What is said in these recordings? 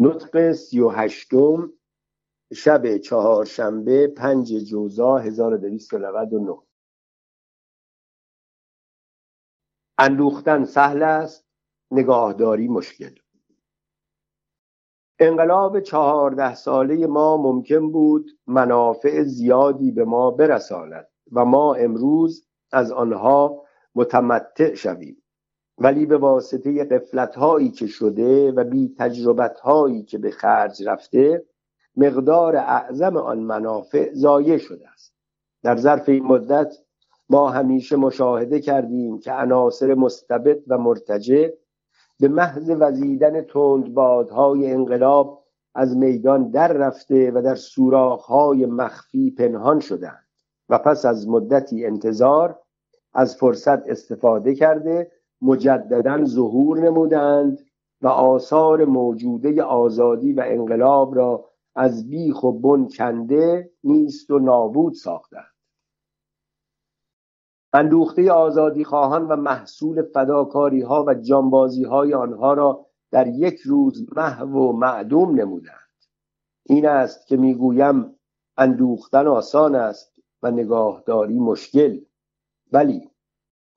نطق سی و هشتم شب چهارشنبه پنج جوزا 1299 اندوختن سهل است نگاهداری مشکل. انقلاب چهارده ساله ما ممکن بود منافع زیادی به ما برساند و ما امروز از آنها متمتع شویم. ولی به واسطه قفلت هایی که شده و بی تجربت هایی که به خرج رفته مقدار اعظم آن منافع ضایع شده است. در ظرف این مدت ما همیشه مشاهده کردیم که عناصر مستبد و مرتجع به محض وزیدن تندبادهای انقلاب از میدان در رفته و در سوراخهای مخفی پنهان شدند و پس از مدتی انتظار از فرصت استفاده کرده مجددا ظهور نمودند و آثار موجوده آزادی و انقلاب را از بیخ و بن کنده نیست و نابود ساختند. اندوخته آزادی خواهان و محصول فداکاری ها و جانبازی های آنها را در یک روز محو و معدوم نمودند. این است که می‌گویم اندوختن آسان است و نگاهداری مشکل. ولی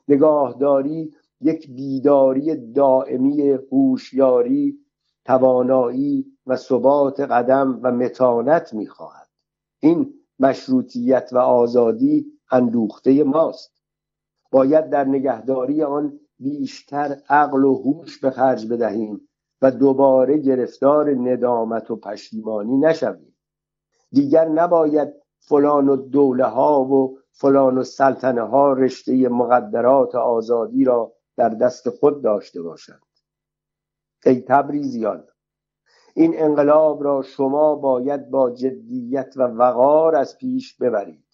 نگاهداری یک بیداری دائمی هوشیاری توانایی و ثبات قدم و متانت می‌خواهد. این مشروطیت و آزادی اندوخته ماست. باید در نگهداری آن بیشتر عقل و هوش به خرج بدهیم و دوباره گرفتار ندامت و پشیمانی نشویم. دیگر نباید فلان و دوله ها و فلان و سلطنه ها رشته مقدرات آزادی را در دست خود داشته باشند ای تبریزیان این انقلاب را شما باید با جدیت و وقار از پیش ببرید.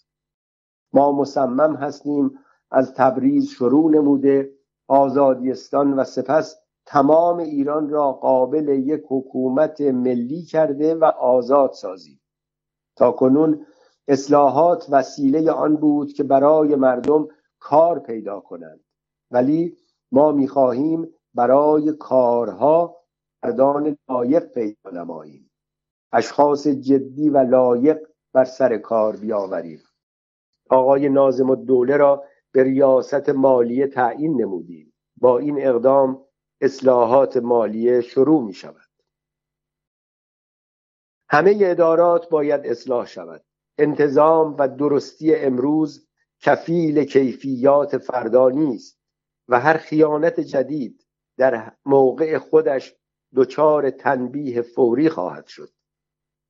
ما مصمم هستیم از تبریز شروع نموده آزادیستان و سپس تمام ایران را قابل یک حکومت ملی کرده و آزاد سازیم. تا کنون اصلاحات وسیله آن بود که برای مردم کار پیدا کنند. ولی ما می‌خواهیم برای کارها مردان لایق پیدا نماییم. اشخاص جدی و لایق بر سر کار بیاوریم. آقای نازم الدوله را به ریاست مالیه تعیین نمودیم. با این اقدام اصلاحات مالیه شروع می شود همه ادارات باید اصلاح شود. انتظام و درستی امروز کفیل کیفیات فردا نیست. و هر خیانت جدید در موقع خودش دچار تنبیه فوری خواهد شد.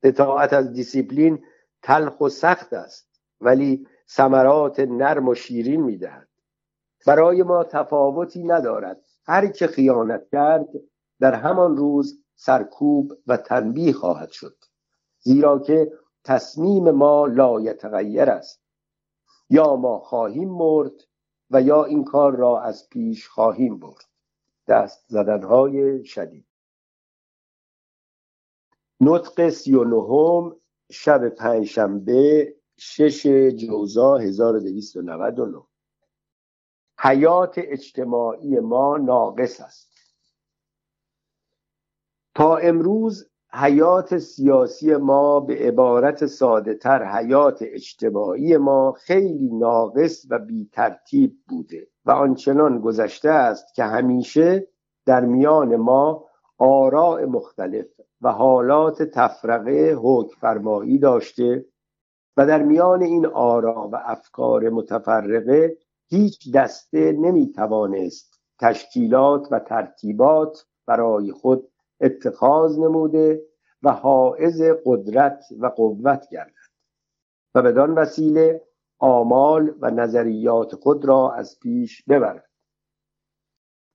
اطاعت از دیسیپلین تلخ و سخت است ولی ثمرات نرم و شیرین می‌دهد. برای ما تفاوتی ندارد. هر که خیانت کرد در همان روز سرکوب و تنبیه خواهد شد. زیرا که تصمیم ما لا یتغیر است. یا ما خواهیم مرد و یا این کار را از پیش خواهیم برد. دست زدنهای شدید. نطق سی و نهم شب پنجشنبه شش جوزا 1299 حیات اجتماعی ما ناقص است. تا امروز حیات سیاسی ما به عبارت ساده تر حیات اجتماعی ما خیلی ناقص و بی ترتیب بوده و آنچنان گذشته است که همیشه در میان ما آراء مختلف و حالات تفرقه حکم فرمایی داشته و در میان این آرا و افکار متفرقه هیچ دسته نمی توانست تشکیلات و ترتیبات برای خود اتخاذ نموده و حائز قدرت و قوت گردد. و بدان وسیله آمال و نظریات خود را از پیش ببرد.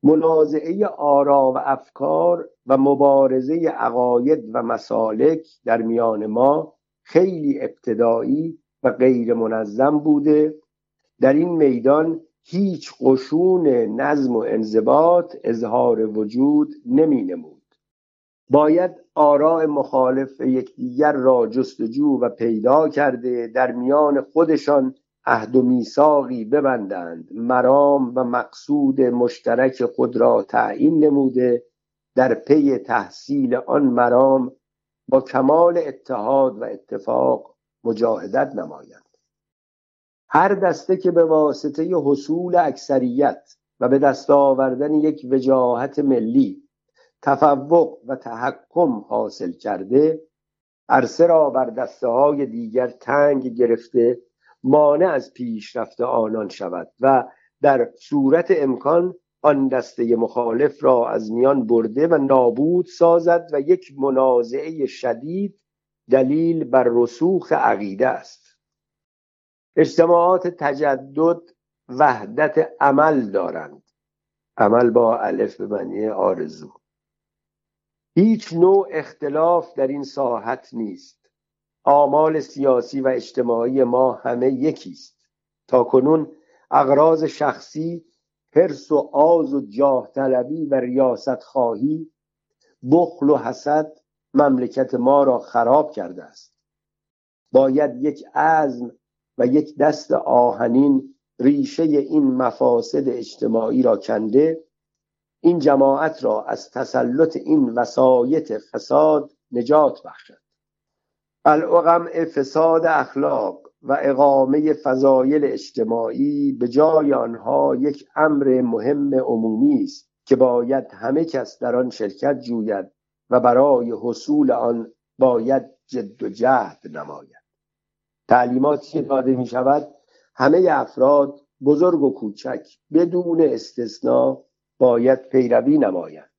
منازعه آرا و افکار و مبارزه عقاید و مسالک در میان ما خیلی ابتدایی و غیر منظم بوده. در این میدان هیچ قشون نظم و انضباط اظهار وجود نمی نمود. باید آراء مخالف یکدیگر را جستجو و پیدا کرده در میان خودشان عهد و میثاقی ببندند. مرام و مقصود مشترک خود را تعیین نموده. در پی تحصیل آن مرام با کمال اتحاد و اتفاق مجاهدت نمایند. هر دسته که به واسطه حصول اکثریت و به دست آوردن یک وجاهت ملی تفوق و تحکم حاصل کرده عرصه را بر دسته های دیگر تنگ گرفته مانع از پیشرفت آنان شود و در صورت امکان آن دسته مخالف را از میان برده و نابود سازد و یک منازعه شدید دلیل بر رسوخ عقیده است. اجتماعات تجدد وحدت عمل دارند. عمل با الف به معنی آرزو. هیچ نوع اختلاف در این ساحت نیست. آمال سیاسی و اجتماعی ما همه یکی است تا کنون اغراض شخصی حرس و آز و جاه طلبی و ریاست خواهی بخل و حسد مملکت ما را خراب کرده است. باید یک عزم و یک دست آهنین ریشه این مفاسد اجتماعی را کنده این جماعت را از تسلط این وسایط فساد نجات بخشد. العقم فساد اخلاق و اقامه فضایل اجتماعی به جای آنها یک امر مهم عمومی است که باید همه کس در آن شرکت جوید و برای حصول آن باید جد و جهد نماید. تعلیماتی که داده می شود همه افراد بزرگ و کوچک بدون استثنا باید پیروی نماید.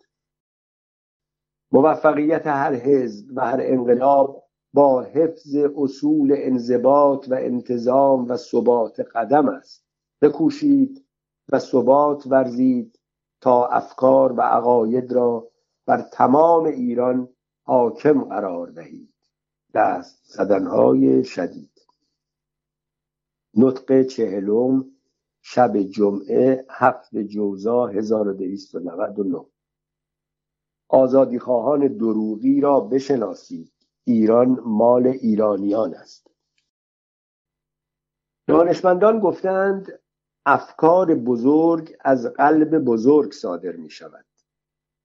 موفقیت هر حزب و هر انقلاب با حفظ اصول انضباط و انتظام و ثبات قدم است. بکوشید و ثبات ورزید تا افکار و عقاید را بر تمام ایران حاکم قرار دهید. دست زدنهای شدید. نطق چهلم شب جمعه هفت جوزا 1299 آزادی خواهان دروغی را بشناسید. ایران مال ایرانیان است. دانشمندان گفتند افکار بزرگ از قلب بزرگ صادر می شود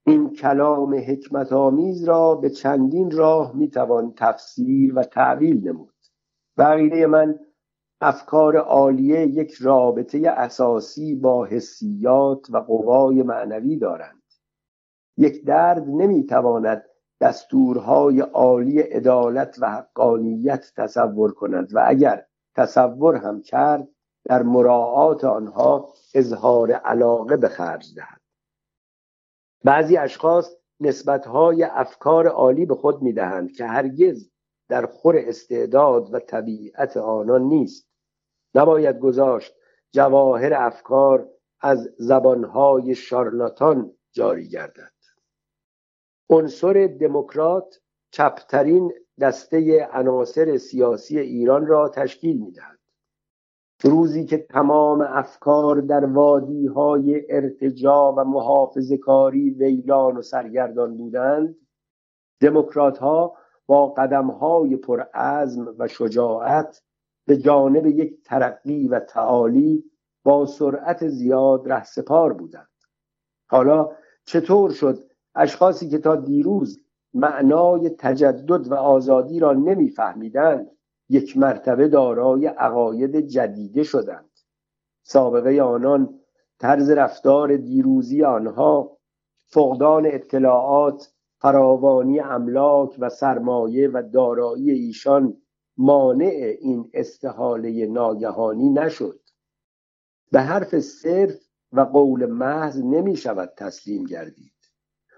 این کلام حکمت آمیز را به چندین راه می توان تفسیر و تعویل نمود. بقیده من افکار عالیه یک رابطه اساسی با حسیات و قوای معنوی دارند. یک درد نمی‌تواند دستورهای عالی عدالت و حقانیت تصور کند و اگر تصور هم کرد در مراعات آنها اظهار علاقه به خرج دهد. بعضی اشخاص نسبتهای افکار عالی به خود می‌دهند که هرگز در خور استعداد و طبیعت آنان نیست. نباید گذاشت جواهر افکار از زبانهای شارلاتان جاری گردد. عنصر دموکرات چپترین دسته عناصر سیاسی ایران را تشکیل می‌دهد. روزی که تمام افکار در وادی های ارتجا و محافظ کاری ویلان و سرگردان بودند دموکرات ها با قدم های پرعزم و شجاعت به جانب یک ترقی و تعالی با سرعت زیاد رهسپار بودند. حالا چطور شد اشخاصی که تا دیروز معنای تجدد و آزادی را نمیفهمیدند یک مرتبه دارای عقاید جدیده شدند. سابقه آنان طرز رفتار دیروزی آنها فقدان اطلاعات فراوانی املاک و سرمایه و دارایی ایشان مانع این استحاله ناگهانی نشد. به حرف صرف و قول محض نمی شود تسلیم گردید.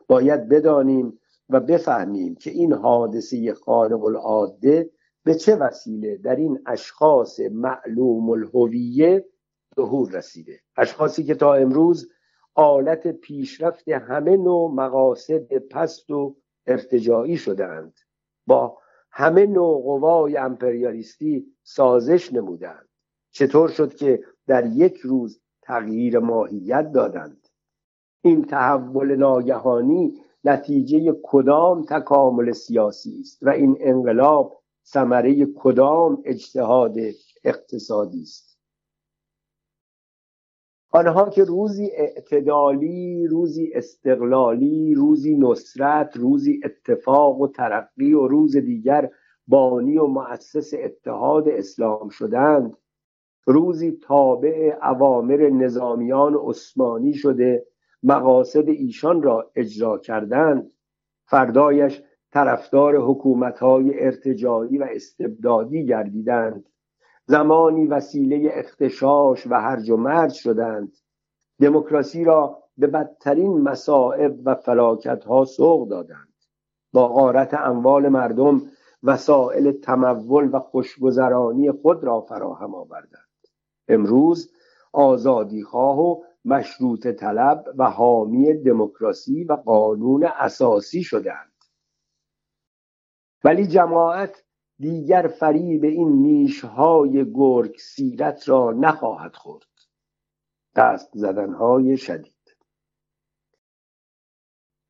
باید بدانیم و بفهمیم که این حادثه خارق العاده به چه وسیله در این اشخاص معلوم الهویه ظهور رسیده. اشخاصی که تا امروز آلت پیشرفت همه نوع مقاصد پست و ارتجاعی شدهاند. با همه نوع قوای امپریالیستی سازش نمودند. چطور شد که در یک روز تغییر ماهیت دادند؟ این تحول ناگهانی نتیجه کدام تکامل سیاسی است و این انقلاب ثمره کدام اجتهاد اقتصادی است؟ آنها که روزی اعتدالی روزی استقلالی روزی نصرت روزی اتفاق و ترقی و روز دیگر بانی و مؤسس اتحاد اسلام شدند. روزی تابع اوامر نظامیان عثمانی شده مقاصد ایشان را اجرا کردند. فردایش طرفدار حکومتهای ارتجاعی و استبدادی گردیدند. زمانی وسیله اختشاش و هرج و مرج شدند. دموکراسی را به بدترین مصائب و فلاکت ها سوق دادند. با غارت اموال مردم وسایل تمول و خوشگذرانی خود را فراهم آوردند. امروز آزادیخواه و مشروط طلب و حامی دموکراسی و قانون اساسی شدند. ولی جماعت دیگر فریب این نیشهای گرگ سیرت را نخواهد خورد. دست زدنهای شدید.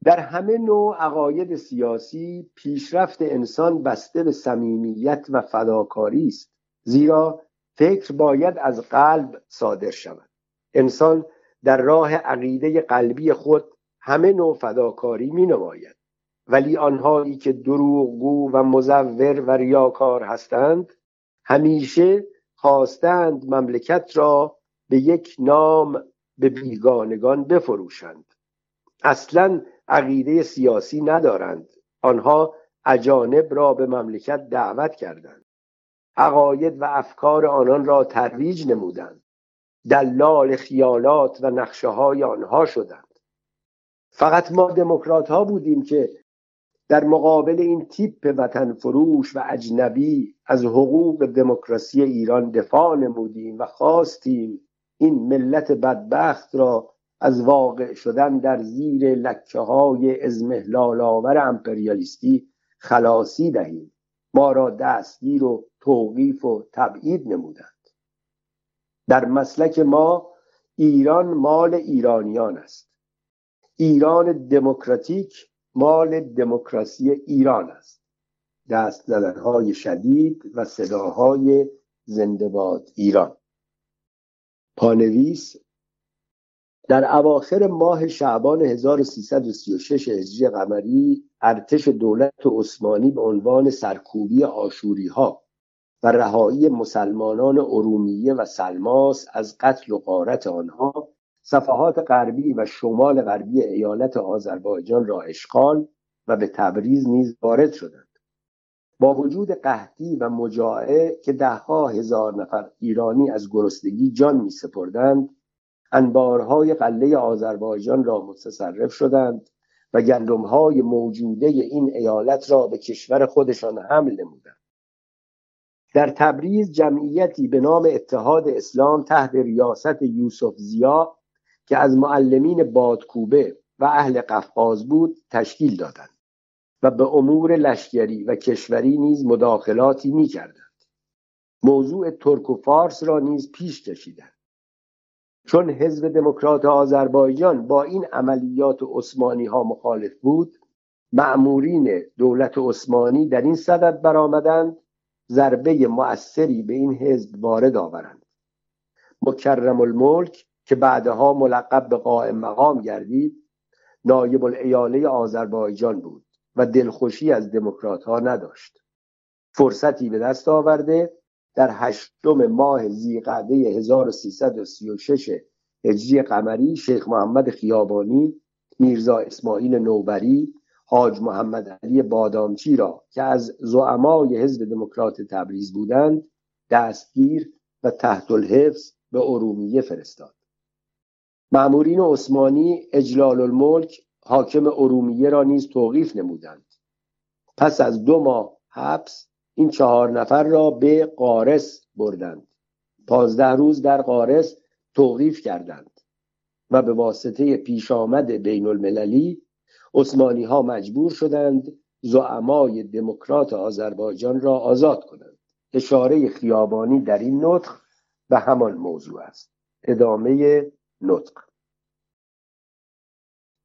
در همه نوع عقاید سیاسی پیشرفت انسان بسته به صمیمیت و فداکاری است. زیرا فکر باید از قلب صادر شود. انسان در راه عقیده قلبی خود همه نوع فداکاری می نماید ولی آنهایی که دروغگو و مزور و ریاکار هستند همیشه خواستند مملکت را به یک نام به بیگانگان بفروشند. اصلا عقیده سیاسی ندارند. آنها اجانب را به مملکت دعوت کردند. عقاید و افکار آنان را ترویج نمودند. دلال خیالات و نقشه های آنها شدند. فقط ما دموکرات ها بودیم که در مقابل این تیپ وطن فروش و اجنبی از حقوق دموکراسی ایران دفاع نمودیم و خواستیم این ملت بدبخت را از واقع شدن در زیر لکه های ازمهلال آور امپریالیستی خلاصی دهیم. ما را دستگیر و توقیف و تبعید نمودند. در مسلک ما ایران مال ایرانیان است. ایران دموکراتیک مال دموکراسی ایران است. دست زدنهای شدید و صداهای زندباد ایران. پانویس در اواخر ماه شعبان 1336 هجری قمری ارتش دولت عثمانی به عنوان سرکوبی آشوری ها و رهایی مسلمانان ارومیه و سلماس از قتل و غارت آنها صفحات غربی و شمال غربی ایالت آذربایجان را اشغال و به تبریز نیز وارد شدند. با وجود قحطی و مجاعه که دهها هزار نفر ایرانی از گرسنگی جان می سپردند انبارهای قله آذربایجان را متصرف شدند و گندمهای موجوده این ایالت را به کشور خودشان حمل نمودند. در تبریز جمعیتی به نام اتحاد اسلام تحت ریاست یوسف زیا که از معلمین بادکوبه و اهل قفقاز بود تشکیل دادند و به امور لشکری و کشوری نیز مداخلاتی می کردند. موضوع ترک و فارس را نیز پیش کشیدند چون حزب دموکرات آذربایجان با این عملیات عثمانی ها مخالف بود معمورین دولت عثمانی در این صدد برآمدند ضربه مؤثری به این حزب وارد آورند مکرم الملک که بعدها ملقب به قائم مقام گردید نایب الایاله آذربایجان بود و دلخوشی از دموکرات ها نداشت. فرصتی به دست آورده در هشتم ماه زیقعده 1336 هجری قمری شیخ محمد خیابانی میرزا اسماعیل نوبری حاج محمد علی بادامچی را که از زعمای حزب دموکرات تبریز بودند دستگیر و تحت الحفظ به ارومیه فرستاد. معمورین عثمانی اجلال الملک حاکم ارومیه را نیز توقیف نمودند. پس از دو ماه حبس این چهار نفر را به قارس بردند. پازده روز در قارس توقیف کردند و به واسطه پیش آمد بین المللی عثمانی ها مجبور شدند زعمای دموکرات آذربایجان را آزاد کنند. اشاره خیابانی در این نطق به همان موضوع است. ادامه نطق.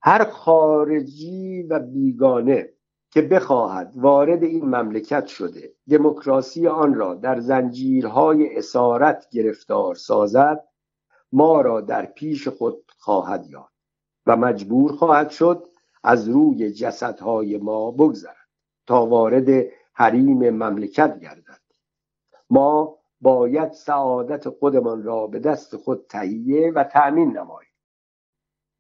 هر خارجی و بیگانه که بخواهد وارد این مملکت شده دموکراسی آن را در زنجیرهای اسارت گرفتار سازد ما را در پیش خود خواهد یافت و مجبور خواهد شد از روی جسدهای ما بگذرد تا وارد حریم مملکت گردد. ما باید سعادت خودمان را به دست خود تهیه و تأمین نماییم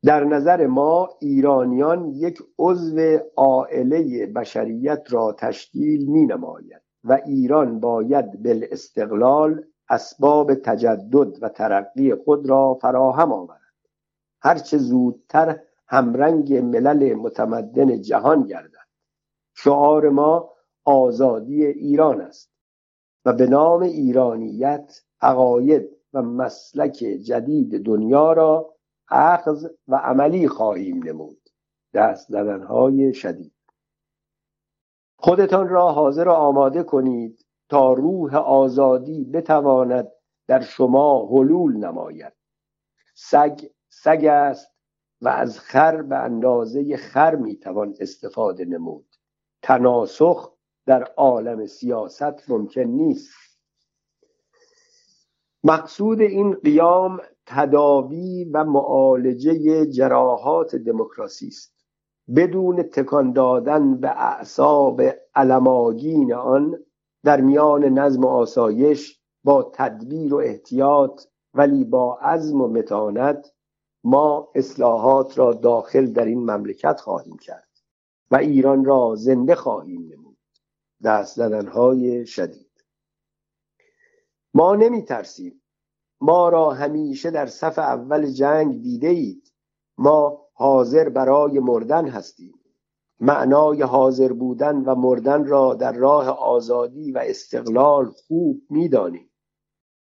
در نظر ما ایرانیان یک عضو عائله بشریت را تشکیل می نماید و ایران باید بالاستقلال اسباب تجدد و ترقی خود را فراهم آورد. هرچه زودتر همرنگ ملل متمدن جهان گردد. شعار ما آزادی ایران است. و به نام ایرانیت عقاید و مسلک جدید دنیا را اخذ و عملی خواهیم نمود. دست زدنهای شدید. خودتان را حاضر و آماده کنید تا روح آزادی بتواند در شما حلول نماید. سگ سگ است و از خر به اندازه خر می‌توان استفاده نمود. تناسخ در عالم سیاست ممکن نیست. مقصود این قیام تداوی و معالجه جراحات دموکراسی است. بدون تکان دادن به اعصاب علماگین آن در میان نظم و آسایش با تدبیر و احتیاط ولی با عزم و متانت ما اصلاحات را داخل در این مملکت خواهیم کرد و ایران را زنده خواهیم نمود. دست زدنهای شدید. ما نمی ترسیم ما را همیشه در صف اول جنگ دیده اید ما حاضر برای مردن هستیم. معنای حاضر بودن و مردن را در راه آزادی و استقلال خوب می‌دانیم.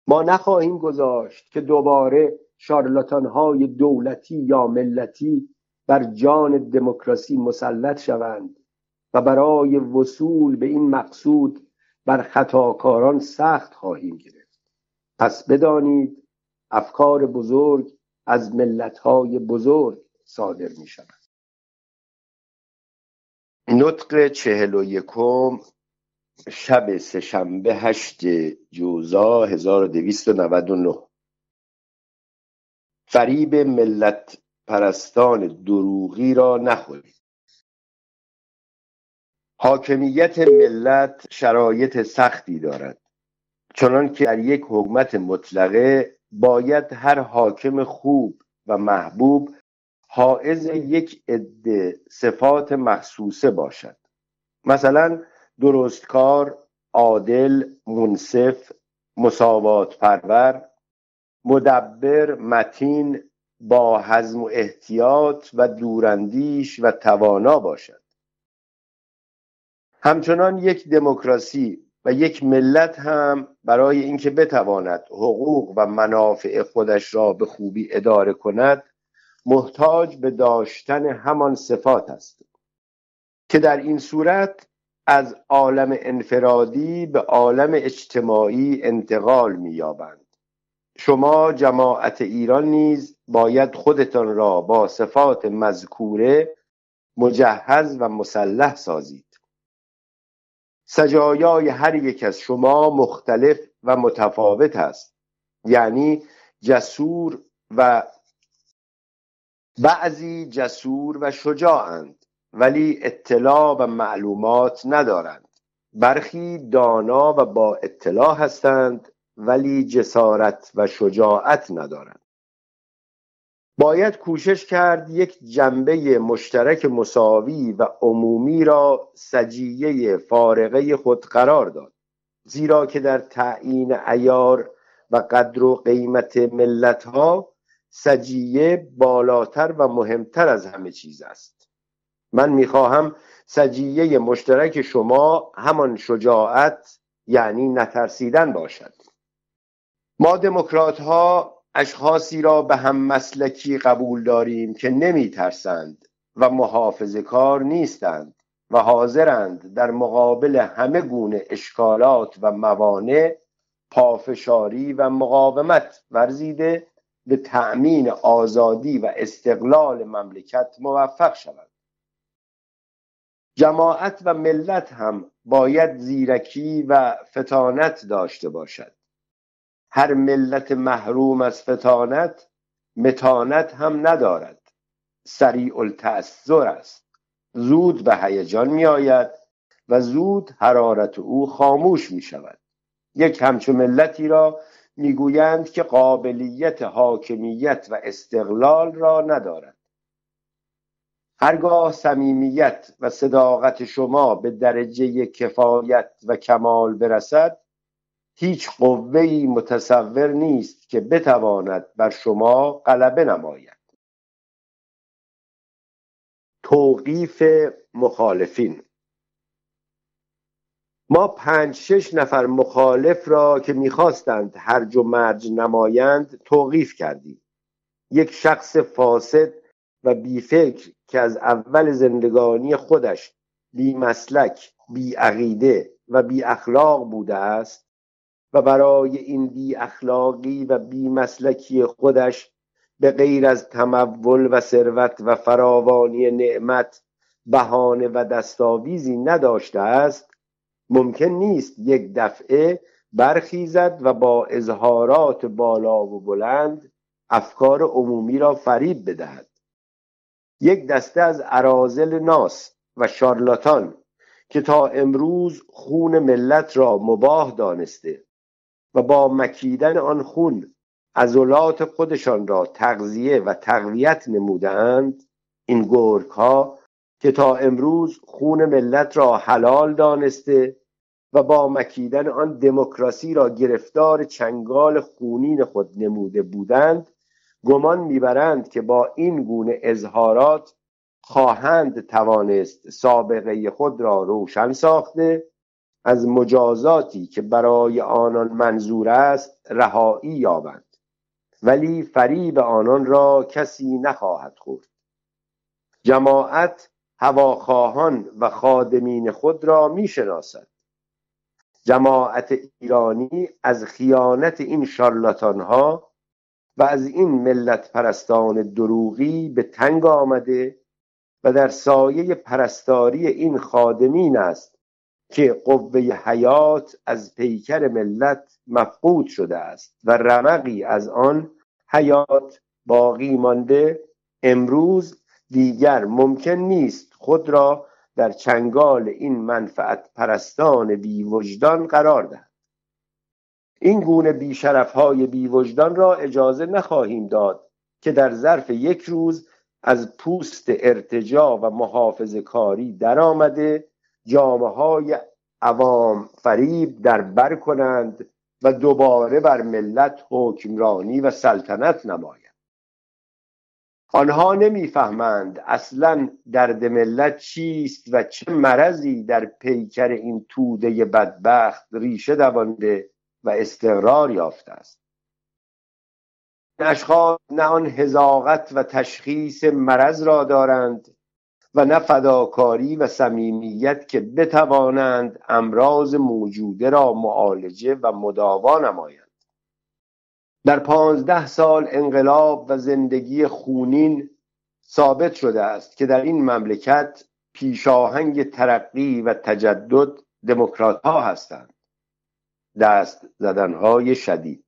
ما نخواهیم گذاشت که دوباره شارلاتان های دولتی یا ملتی بر جان دموکراسی مسلط شوند. و برای وصول به این مقصود بر خطاکاران سخت خواهیم گرفت. پس بدانید افکار بزرگ از ملتهای بزرگ صادر می شود نطق چهل و یکم شب سهشنبه هشت جوزا 1299 فریب ملت پرستان دروغی را نخورید. حاکمیت ملت شرایط سختی دارد. چنان که در یک حکومت مطلقه باید هر حاکم خوب و محبوب حائز یک عده صفات مخصوصه باشد. مثلا درستکار عادل منصف مساوات پرور مدبر متین با حزم و احتیاط و دوراندیش و توانا باشد. همچنان یک دموکراسی و یک ملت هم برای اینکه بتواند حقوق و منافع خودش را به خوبی اداره کند محتاج به داشتن همان صفات است که در این صورت از عالم انفرادی به عالم اجتماعی انتقال مییابند. شما جماعت ایران نیز باید خودتان را با صفات مذکوره مجهز و مسلح سازید. سجایای هر یک از شما مختلف و متفاوت است. یعنی جسور و بعضی جسور و شجاعند ولی اطلاع و معلومات ندارند. برخی دانا و با اطلاع هستند ولی جسارت و شجاعت ندارند. باید کوشش کرد یک جنبه مشترک مساوی و عمومی را سجیه فارغه خود قرار داد. زیرا که در تعیین ایار و قدر و قیمت ملت ها سجیه بالاتر و مهمتر از همه چیز است. من می‌خواهم سجیه مشترک شما همان شجاعت یعنی نترسیدن باشد. ما دموکرات ها اشخاصی را به هم مسلکی قبول داریم که نمی ترسند و محافظ کار نیستند و حاضرند در مقابل همه گونه اشکالات و موانع پافشاری و مقاومت ورزیده به تأمین آزادی و استقلال مملکت موفق شوند. جماعت و ملت هم باید زیرکی و فتانت داشته باشد. هر ملت محروم از فتانت متانت هم ندارد. سریع التأثر است. زود به هیجان می آید و زود حرارت او خاموش می شود. یک همچو ملتی را می‌گویند که قابلیت حاکمیت و استقلال را ندارد. هرگاه صمیمیت و صداقت شما به درجه کفایت و کمال برسد هیچ قوهی متصور نیست که بتواند بر شما غلبه نماید. توقیف مخالفین. ما پنج شش نفر مخالف را که می‌خواستند هرج و مرج نمایند توقیف کردیم. یک شخص فاسد و بیفکر که از اول زندگانی خودش بی مسلک بی عقیده و بی اخلاق بوده است و برای این بی اخلاقی و بی مسلکی خودش به غیر از تمول و ثروت و فراوانی نعمت بهانه و دستاویزی نداشته است ممکن نیست یک دفعه برخیزد و با اظهارات بالا و بلند افکار عمومی را فریب بدهد. یک دسته از عرازل ناس و شارلاتان که تا امروز خون ملت را مباه دانسته. و با مکیدن آن خون عضلات خودشان را تغذیه و تقویت نمودند این گرگ که تا امروز خون ملت را حلال دانسته و با مکیدن آن دموکراسی را گرفتار چنگال خونین خود نموده بودند گمان می‌برند که با این گونه اظهارات خواهند توانست سابقه خود را روشن ساخته از مجازاتی که برای آنان منظور است رهایی یابند. ولی فریب آنان را کسی نخواهد خورد. جماعت هواخواهان و خادمین خود را می‌شناسد. جماعت ایرانی از خیانت این شارلاتان ها و از این ملت پرستان دروغی به تنگ آمده و در سایه پرستاری این خادمین است که قوه حیات از پیکر ملت مفقود شده است و رمقی از آن حیات باقی مانده امروز دیگر ممکن نیست خود را در چنگال این منفعت پرستان بی وجدان قرار دهد. این گونه بیشرف های بی وجدان را اجازه نخواهیم داد که در ظرف یک روز از پوست ارتجا و محافظ کاری در آمده جامعه های عوام فریب در بر کنند و دوباره بر ملت حکمرانی و سلطنت نمایند آنها نمی‌فهمند اصلا درد ملت چیست و چه مرضی در پیکر این توده بدبخت ریشه دوانده و استقرار یافته است. اشخاص نه آن هزاقت و تشخیص مرض را دارند و نه فداکاری و صمیمیت که بتوانند امراض موجوده را معالجه و مداوا نمایند. در پانزده سال انقلاب و زندگی خونین ثابت شده است که در این مملکت پیشاهنگ ترقی و تجدد دموکرات ها هستند. دست زدنهای شدید.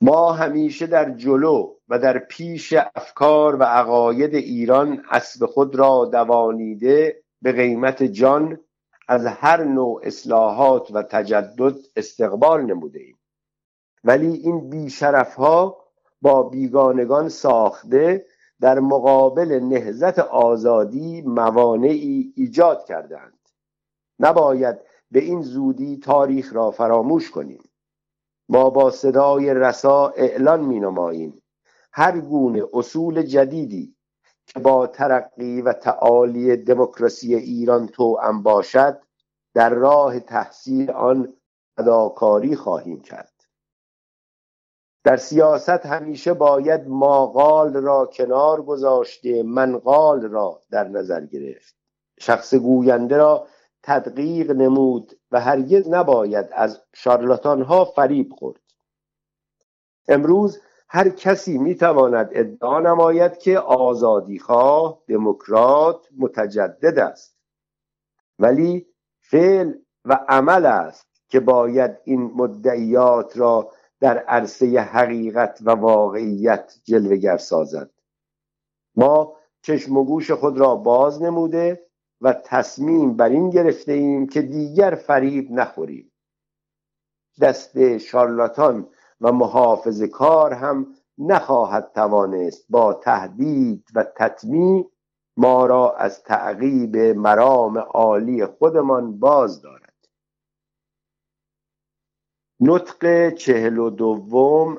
ما همیشه در جلو و در پیش افکار و عقاید ایران اسب خود را دوانیده به قیمت جان از هر نوع اصلاحات و تجدد استقبال نموده ایم. ولی این بیشرف ها با بیگانگان ساخته در مقابل نهزت آزادی موانعی ایجاد کردند نباید به این زودی تاریخ را فراموش کنیم. ما با صدای رسا اعلان می نماییم هر گونه اصول جدیدی که با ترقی و تعالی دموکراسی ایران توأم باشد در راه تحصیل آن فداکاری خواهیم کرد. در سیاست همیشه باید ماقال را کنار گذاشته منقال را در نظر گرفت. شخص گوینده را تدقیق نمود و هرگز نباید از شارلاتان ها فریب خورد. امروز هر کسی می‌تواند ادعا نماید که آزادیخواه دموکرات متجدد است. ولی فعل و عمل است که باید این مدعیات را در عرصه حقیقت و واقعیت جلوگر سازد. ما چشم و گوش خود را باز نموده و تصمیم بر این گرفته ایم که دیگر فریب نخوریم. دست شارلاتان و محافظ کار هم نخواهد توانست با تهدید و تطمیع ما را از تعقیب مرام عالی خودمان باز دارد. نطق چهل و دوم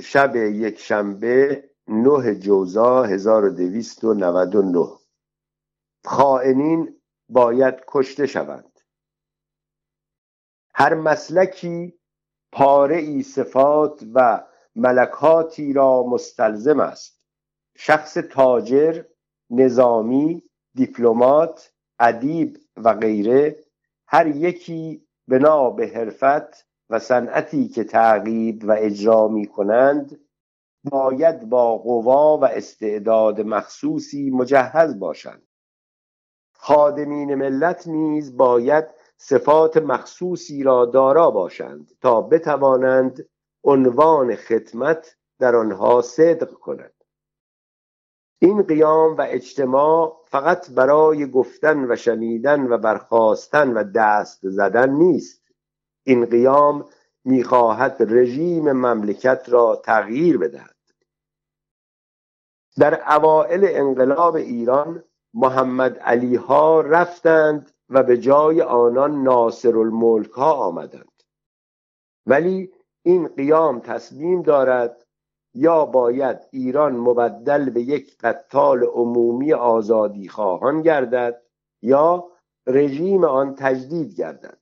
شب یک شنبه نه جوزا 1299 خائنین باید کشته شوند. هر مسلکی پاره ای صفات و ملکاتی را مستلزم است. شخص تاجر نظامی دیپلمات ادیب و غیره هر یکی بنا به حرفت و صنعتی که تعقیب و اجرا می کنند باید با قوا و استعداد مخصوصی مجهز باشند. خادمین ملت نیز باید صفات مخصوصی را دارا باشند تا بتوانند عنوان خدمت در آنها صدق کند این قیام و اجتماع فقط برای گفتن و شنیدن و برخواستن و دست زدن نیست. این قیام می‌خواهد رژیم مملکت را تغییر بدهد. در اوائل انقلاب ایران محمد علی ها رفتند و به جای آنان ناصر الملک ها آمدند. ولی این قیام تصمیم دارد یا باید ایران مبدل به یک قتال عمومی آزادی خواهان گردد یا رژیم آن تجدید گردد.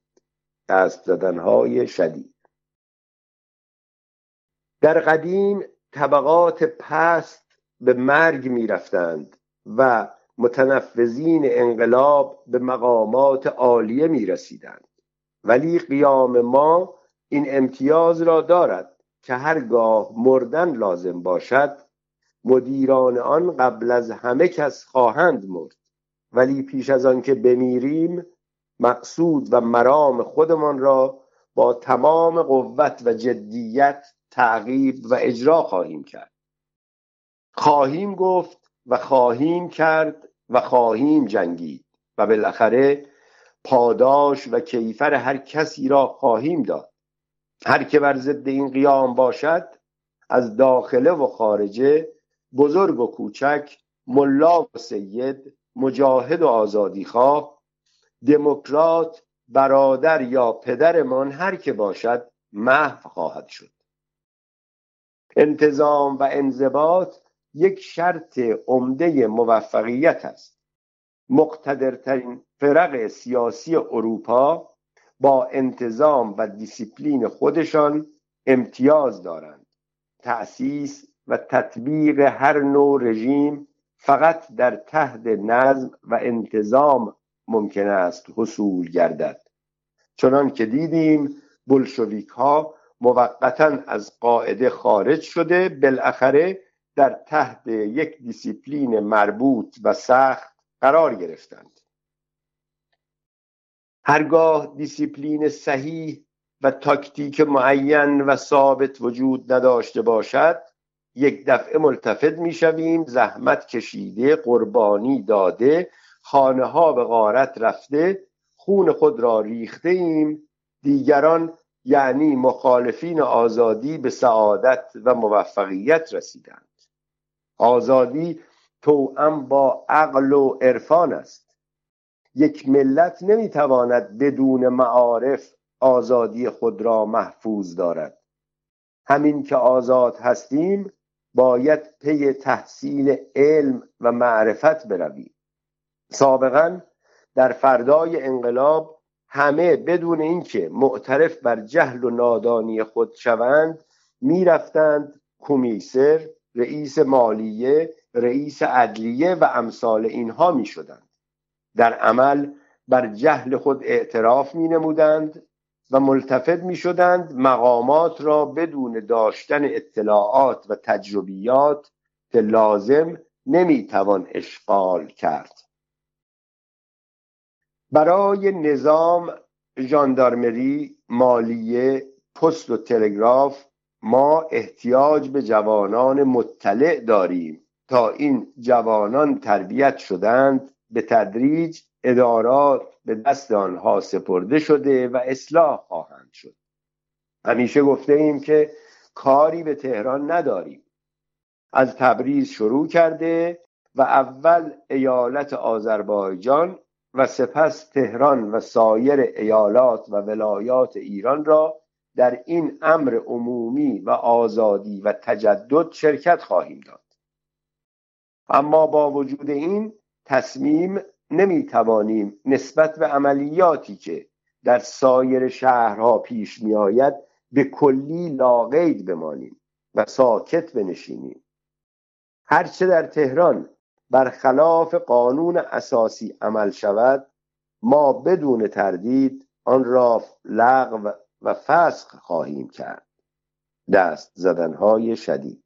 دست زدنهای شدید. در قدیم طبقات پست به مرگ می رفتند و متنفذین انقلاب به مقامات عالیه می رسیدند ولی قیام ما این امتیاز را دارد که هرگاه مردن لازم باشد مدیران آن قبل از همه کس خواهند مرد. ولی پیش از آن که بمیریم مقصود و مرام خودمان را با تمام قوت و جدیت تعقیب و اجرا خواهیم کرد. خواهیم گفت و خواهیم کرد و خواهیم جنگید و بالاخره پاداش و کیفر هر کسی را خواهیم داد. هر که بر ضد این قیام باشد از داخله و خارجه بزرگ و کوچک ملا و سید مجاهد و آزادیخواه دموکرات برادر یا پدرمان هر که باشد محو خواهد شد. انتظام و انضباط یک شرط عمده موفقیت است. مقتدرترین فرق سیاسی اروپا با انتظام و دیسیپلین خودشان امتیاز دارند. تأسیس و تطبیق هر نوع رژیم فقط در تحت نظم و انتظام ممکن است حصول گردد. چنان که دیدیم بلشویک ها موقتا از قاعده خارج شده بالاخره در تحت یک دیسیپلین مربوط و سخت قرار گرفتند. هرگاه دیسیپلین صحیح و تاکتیک معین و ثابت وجود نداشته باشد یک دفعه ملتفت می‌شویم زحمت کشیده قربانی داده خانه ها به غارت رفته خون خود را ریخته ایم. دیگران یعنی مخالفین آزادی به سعادت و موفقیت رسیدند. آزادی توأم با عقل و عرفان است. یک ملت نمی‌تواند بدون معارف آزادی خود را محفوظ دارد. همین که آزاد هستیم باید پی تحصیل علم و معرفت برویم. سابقا در فردای انقلاب همه بدون اینکه معترف بر جهل و نادانی خود شوند می‌رفتند کمیسر رئیس مالیه رئیس عدلیه و امثال اینها می شدند. در عمل بر جهل خود اعتراف می نمودند و ملتفت می شدند مقامات را بدون داشتن اطلاعات و تجربیات که لازم نمی توان اشغال کرد. برای نظام ژاندارمری مالیه پست و تلگراف ما احتیاج به جوانان مطلع داریم تا این جوانان تربیت شدند به تدریج ادارات به دست آنها سپرده شده و اصلاح خواهند شد. همیشه گفته ایم که کاری به تهران نداریم. از تبریز شروع کرده و اول ایالت آذربایجان و سپس تهران و سایر ایالات و ولایات ایران را در این امر عمومی و آزادی و تجدد شرکت خواهیم داد. اما با وجود این تصمیم نمی توانیم نسبت به عملیاتی که در سایر شهرها پیش می آید به کلی لاقید بمانیم و ساکت بنشینیم. هرچه در تهران برخلاف قانون اساسی عمل شود ما بدون تردید آن را لغو و فسخ خواهیم کرد. دست زدنهای شدید.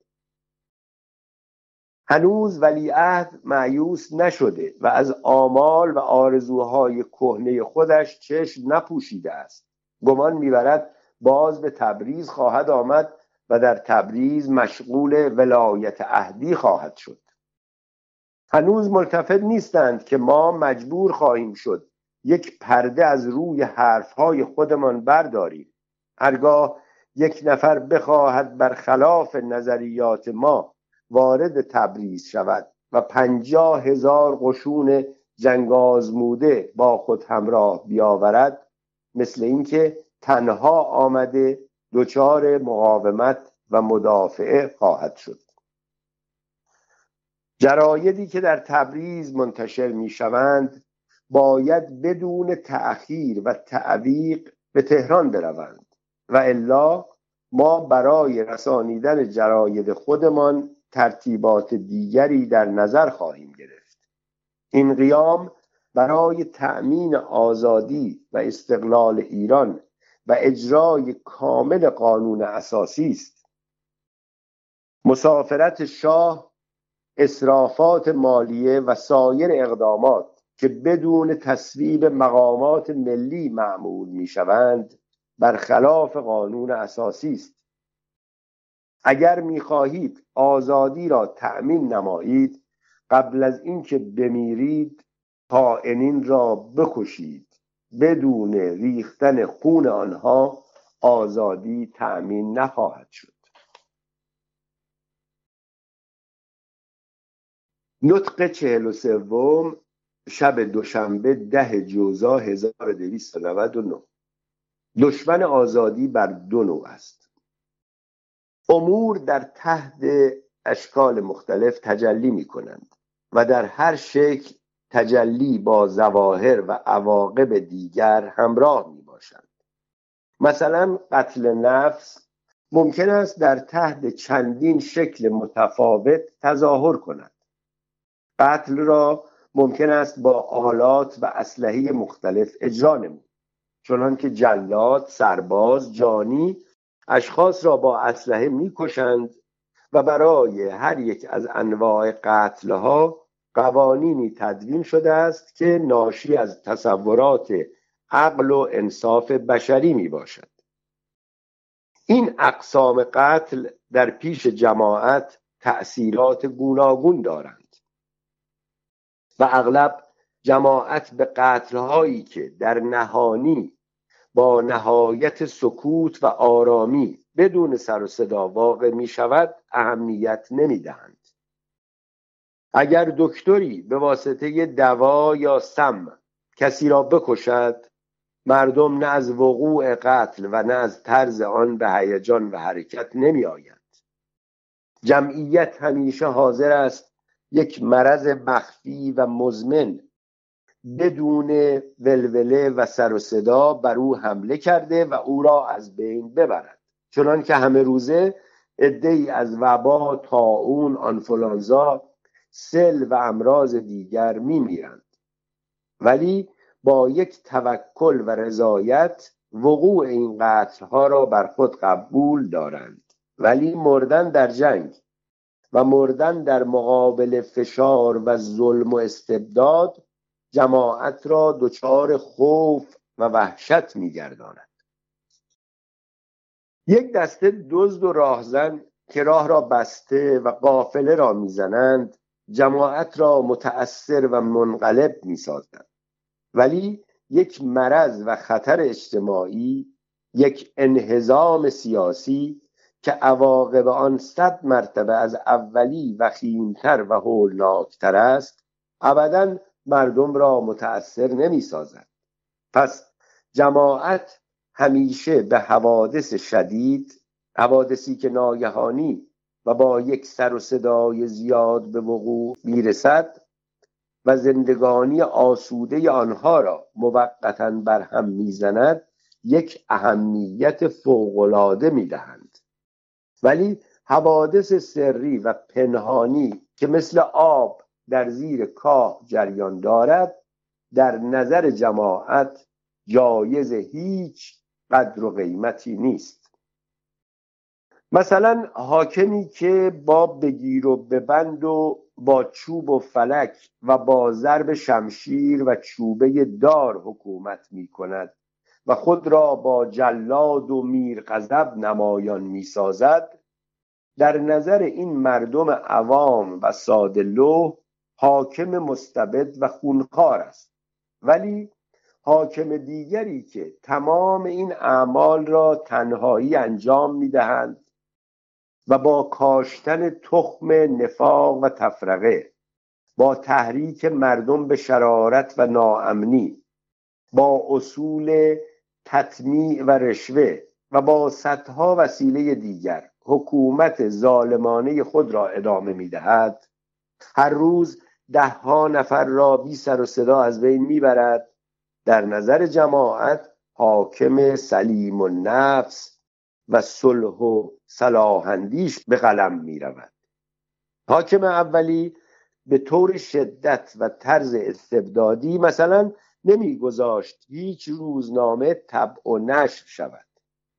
هنوز ولیعهد معیوس نشده و از آمال و آرزوهای کهنه خودش چشم نپوشیده است. گمان می‌برد باز به تبریز خواهد آمد و در تبریز مشغول ولایت اهدی خواهد شد. هنوز ملتفت نیستند که ما مجبور خواهیم شد یک پرده از روی حرفهای خودمان برداریم هرگاه یک نفر بخواهد برخلاف نظریات ما وارد تبریز شود و پنجاه هزار قشون جنگ آزموده با خود همراه بیاورد مثل اینکه تنها آمده دچار مقاومت و مدافعه خواهد شد. جرایدی که در تبریز منتشر می شوند باید بدون تأخیر و تعویق به تهران بروند و الا ما برای رسانیدن جراید خودمان ترتیبات دیگری در نظر خواهیم گرفت. این قیام برای تأمین آزادی و استقلال ایران و اجرای کامل قانون اساسی است. مسافرت شاه اصرافات مالیه و سایر اقدامات که بدون تصویب مقامات ملی معمول می شوند برخلاف قانون اساسی است. اگر می خواهید آزادی را تأمین نمایید قبل از اینکه بمیرید طائنین را بکشید. بدون ریختن خون آنها آزادی تأمین نخواهد شد. نطق چهل و سوم شب دوشنبه ده جوزا 1299 دشمن آزادی بر دو نوع است. امور در تحت اشکال مختلف تجلی می کنند و در هر شکل تجلی با زواهر و عواقب دیگر همراه می باشند مثلا قتل نفس ممکن است در تحت چندین شکل متفاوت تظاهر کند. قتل را ممکن است با آلات و اسلحه مختلف اجرا نمود. چنان که جلاد سرباز جانی اشخاص را با اسلحه می‌کشند و برای هر یک از انواع قتلها قوانینی تدوین شده است که ناشی از تصورات عقل و انصاف بشری می باشد این اقسام قتل در پیش جماعت تأثیرات گوناگون دارند. و اغلب جماعت به قتلهایی که در نهانی با نهایت سکوت و آرامی بدون سر و صدا واقع می شود اهمیت نمی دهند. اگر دکتری به واسطه دوا یا سم کسی را بکشد مردم نه از وقوع قتل و نه از طرز آن به هیجان و حرکت نمی آید. جمعیت همیشه حاضر است یک مرض مخفی و مزمن بدون ولوله و سر و صدا بر او حمله کرده و او را از بین ببرد. چنان که همه روزه ای از وبا تاون آنفولانزا سل و امراض دیگر میمیرند. ولی با یک توکل و رضایت وقوع این قتلها را بر خود قبول دارند. ولی مردن در جنگ. و مردن در مقابل فشار و ظلم و استبداد جماعت را دچار خوف و وحشت میگرداند. یک دسته دزد و راهزن که راه را بسته و قافله را می‌زنند جماعت را متأثر و منقلب می‌سازند. ولی یک مرض و خطر اجتماعی یک انهزام سیاسی که عواقب آن صد مرتبه از اولی وخیمتر و هولناکتر است ابدا مردم را متأثر نمی سازد پس جماعت همیشه به حوادث شدید حوادثی که ناگهانی و با یک سر و صدای زیاد به وقوع می‌رسد و زندگانی آسوده آنها را موقتا برهم می‌زند یک اهمیت فوقالعاده می‌دهند. ولی حوادث سری و پنهانی که مثل آب در زیر کاه جریان دارد در نظر جماعت جایز هیچ قدر و قیمتی نیست. مثلا حاکمی که با بگیر و ببند و با چوب و فلک و با ضرب شمشیر و چوبه دار حکومت می کند و خود را با جلاد و میرغضب نمایان می سازد در نظر این مردم عوام و ساده حاکم مستبد و خونخوار است. ولی حاکم دیگری که تمام این اعمال را تنهایی انجام می‌دهند و با کاشتن تخم نفاق و تفرقه با تحریک مردم به شرارت و ناامنی با اصول تطمیع و رشوه و با صدها وسیله دیگر حکومت ظالمانه خود را ادامه می‌دهد. هر روز دهها نفر را بی سر و صدا از بین می‌برد. در نظر جماعت حاکم سلیم و نفس و صلح و صلاحندیش به قلم می رود حاکم اولی به طور شدت و طرز استبدادی مثلا نمیگذاشت هیچ روزنامه طبع و نشر شود.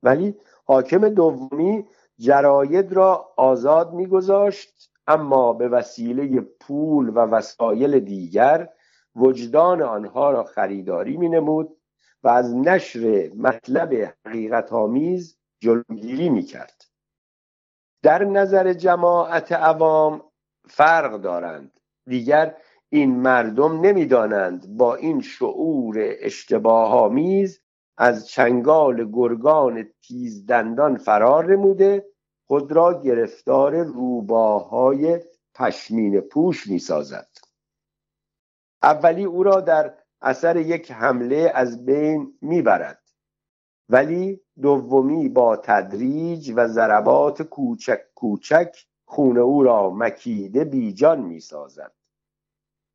ولی حاکم دومی جراید را آزاد میگذاشت اما به وسیله پول و وسایل دیگر وجدان آنها را خریداری می نمود و از نشر مطلب حقیقت آمیز جلوگیری می کرد در نظر جماعت عوام فرق دارند. دیگر این مردم نمی‌دانند با این شعور اشتباه آمیز از چنگال گرگان تیزدندان فرار نموده خود را گرفتار روباهای پشمین پوش می سازد اولی او را در اثر یک حمله از بین می‌برد ولی دومی با تدریج و ضربات کوچک کوچک خون او را مکیده بیجان می‌سازد.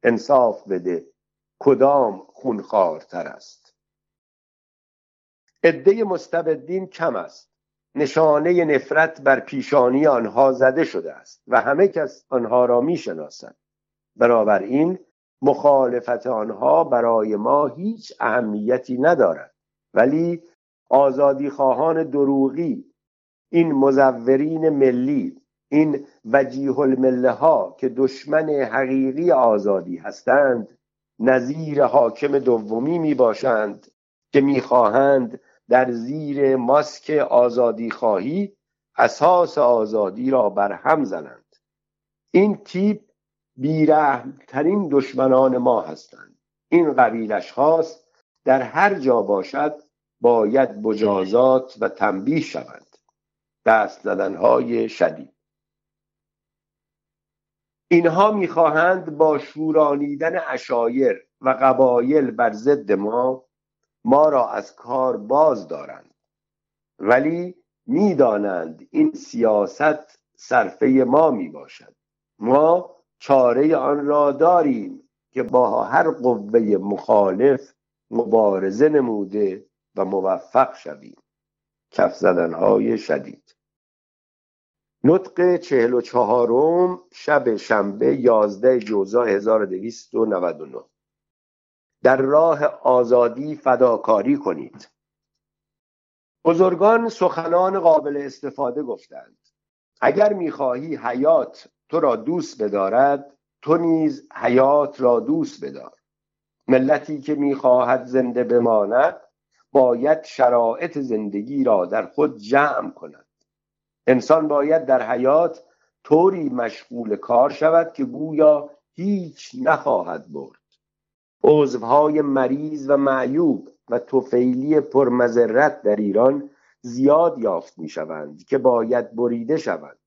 انصاف بده کدام خونخوارتر است؟ عده مستبدین کم است. نشانه نفرت بر پیشانی آنها زده شده است و همه کس آنها را می‌شناسند بنابراین مخالفت آنها برای ما هیچ اهمیتی ندارد. ولی آزادی خواهان دروغی این مزورین ملی این وجیه المله ها که دشمن حقیقی آزادی هستند نظیر حاکم دومی می باشند که می‌خواهند در زیر ماسک آزادی خواهی اساس آزادی را برهم زنند. این تیپ بیرحمترین دشمنان ما هستند. این قبیل اشخاص در هر جا باشد باید مجازات و تنبیه شوند. دست زدنهای شدید. اینها می‌خواهند با شورانیدن اشایر و قبایل بر ضد ما ما را از کار باز دارند. ولی می‌دانند این سیاست صرفه ما می باشد ما چاره آن را داریم که با هر قوه مخالف مبارزه نموده و موفق شویم. کف زدنهای شدید. نطق چهل و چهارم شب شنبه یازده جوزا 1299 در راه آزادی فداکاری کنید. بزرگان سخنان قابل استفاده گفتند. اگر می‌خواهی حیات تو را دوست بدارد تو نیز حیات را دوست بدار. ملتی که می‌خواهد زنده بماند باید شرایط زندگی را در خود جمع کند. انسان باید در حیات طوری مشغول کار شود که گویا هیچ نخواهد برد. عضوهای مریض و معیوب و توفیلی پرمذرت در ایران زیاد یافت می شوند که باید بریده شوند.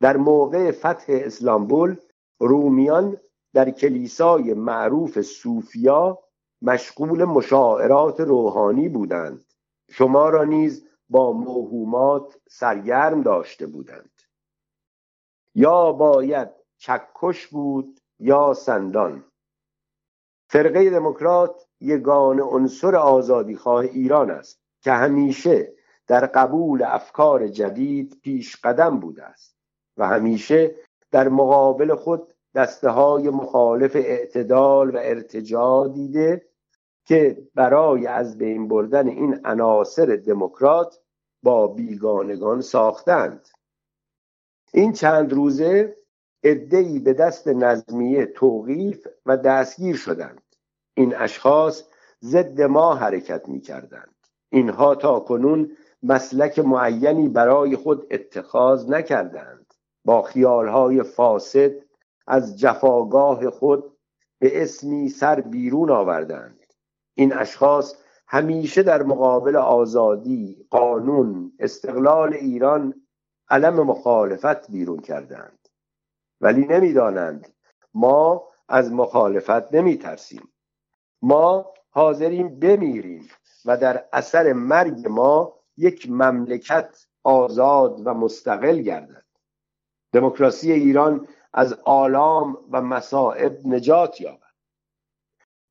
در موقع فتح اسلامبول رومیان در کلیسای معروف صوفیا مشغول مشاعرات روحانی بودند. شما را نیز با موهومات سرگرم داشته بودند. یا باید چکش بود یا سندان. فرقه دموکرات یگان عنصر آزادیخواه ایران است که همیشه در قبول افکار جدید پیش قدم بوده است و همیشه در مقابل خود دسته های مخالف اعتدال و ارتجاع دیده که برای از بین بردن این عناصر دموکرات با بیگانگان ساختند. این چند روزه ادهی به دست نظمیه توقیف و دستگیر شدند. این اشخاص ضد ما حرکت می کردند اینها تا کنون مسلک معینی برای خود اتخاذ نکردند. با خیالهای فاسد از جفاگاه خود به اسمی سر بیرون آوردند. این اشخاص همیشه در مقابل آزادی قانون استقلال ایران علم مخالفت بیرون کردند. ولی نمی‌دانند. ما از مخالفت نمی ترسیم ما حاضریم بمیریم و در اثر مرگ ما یک مملکت آزاد و مستقل گردد. دموکراسی ایران از آلام و مصائب نجات یابد.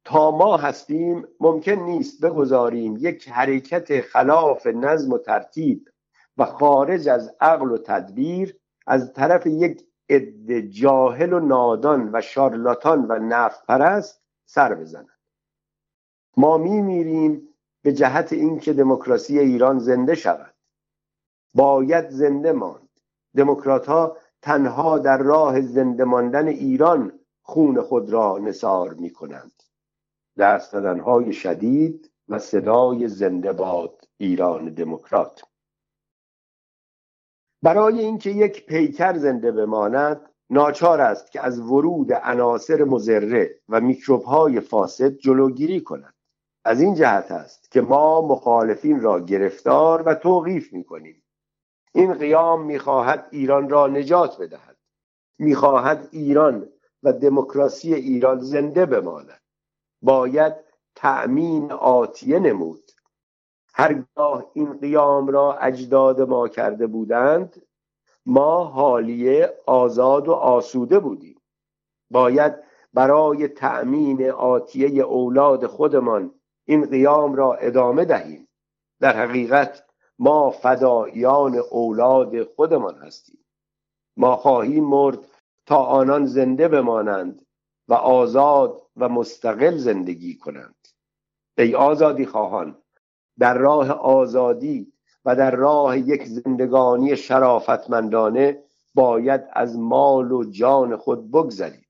تا ما هستیم ممکن نیست بگذاریم یک حرکت خلاف نظم و ترتیب و خارج از عقل و تدبیر از طرف یک عد جاهل و نادان و شارلاتان و نفت پرست سر بزند ما می میریم به جهت اینکه دموکراسی ایران زنده شود. باید زنده ماند. دموکرات ها تنها در راه زنده ماندن ایران خون خود را نثار می کنند دست های شدید و صدای زنده باد ایران دموکرات. برای اینکه یک پیکر زنده بماند ناچار است که از ورود عناصر مزره و میکروب های فاسد جلوگیری کند. از این جهت است که ما مخالفین را گرفتار و توقیف می کنیم این قیام می‌خواهد ایران را نجات بدهد. می‌خواهد ایران و دموکراسی ایران زنده بماند. باید تأمین آتیه نمود. هرگاه این قیام را اجداد ما کرده بودند ما حالیه آزاد و آسوده بودیم. باید برای تأمین آتیه اولاد خودمان این قیام را ادامه دهیم. در حقیقت ما فدایان اولاد خودمان هستیم. ما خواهیم مرد تا آنان زنده بمانند و آزاد و مستقل زندگی کنند. ای آزادی خواهان در راه آزادی و در راه یک زندگانی شرافتمندانه باید از مال و جان خود بگذرید.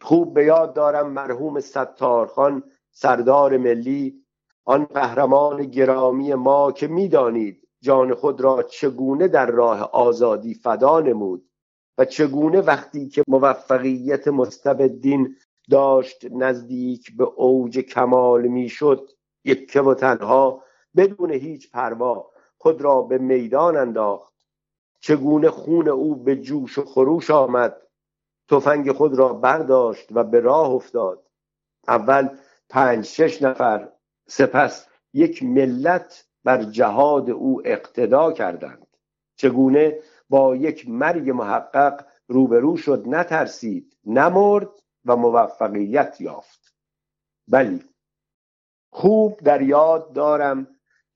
خوب به یاد دارم مرحوم ستارخان سردار ملی آن قهرمان گرامی ما که می‌دانید جان خود را چگونه در راه آزادی فدا نمود و چگونه وقتی که موفقیت مستبدین داشت نزدیک به اوج کمال می‌شد یکه و تنها بدون هیچ پروا خود را به میدان انداخت. چگونه خون او به جوش و خروش آمد تفنگ خود را برداشت و به راه افتاد. اول پنج شش نفر سپس یک ملت بر جهاد او اقتدا کردند. چگونه با یک مرگ محقق روبرو شد نترسید نمرد و موفقیت یافت. بلی خوب در یاد دارم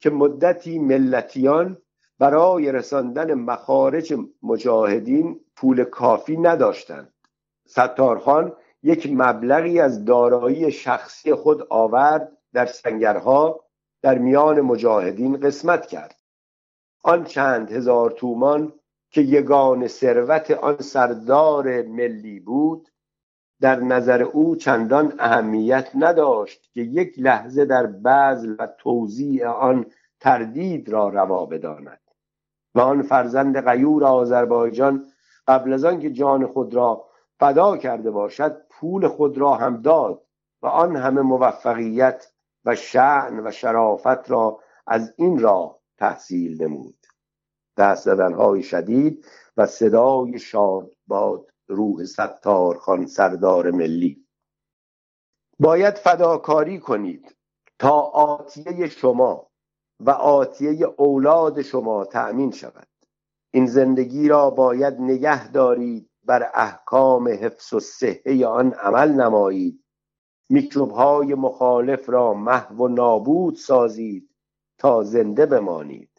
که مدتی ملتیان برای رساندن مخارج مجاهدین پول کافی نداشتند. ستارخان یک مبلغی از دارایی شخصی خود آورد در سنگرها در میان مجاهدین قسمت کرد. آن چند هزار تومان که یگان ثروت آن سردار ملی بود در نظر او چندان اهمیت نداشت که یک لحظه در بعض و توضیع آن تردید را روا بداند و آن فرزند غیور آذربایجان قبل از آنکه جان خود را فدا کرده باشد پول خود را هم داد و آن همه موفقیت و شعن و شرافت را از این راه تحصیل نمود. دست زدنهای شدید و صدای شاد باد روح ستار خان سردار ملی. باید فداکاری کنید تا آتیه شما و آتیه اولاد شما تأمین شود. این زندگی را باید نگه دارید بر احکام حفظ و صحه آن عمل نمایید. میکروب های مخالف را محو و نابود سازید تا زنده بمانید.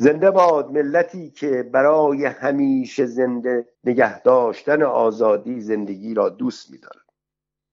زنده باد ملتی که برای همیشه زنده نگه داشتن آزادی زندگی را دوست می‌دارد.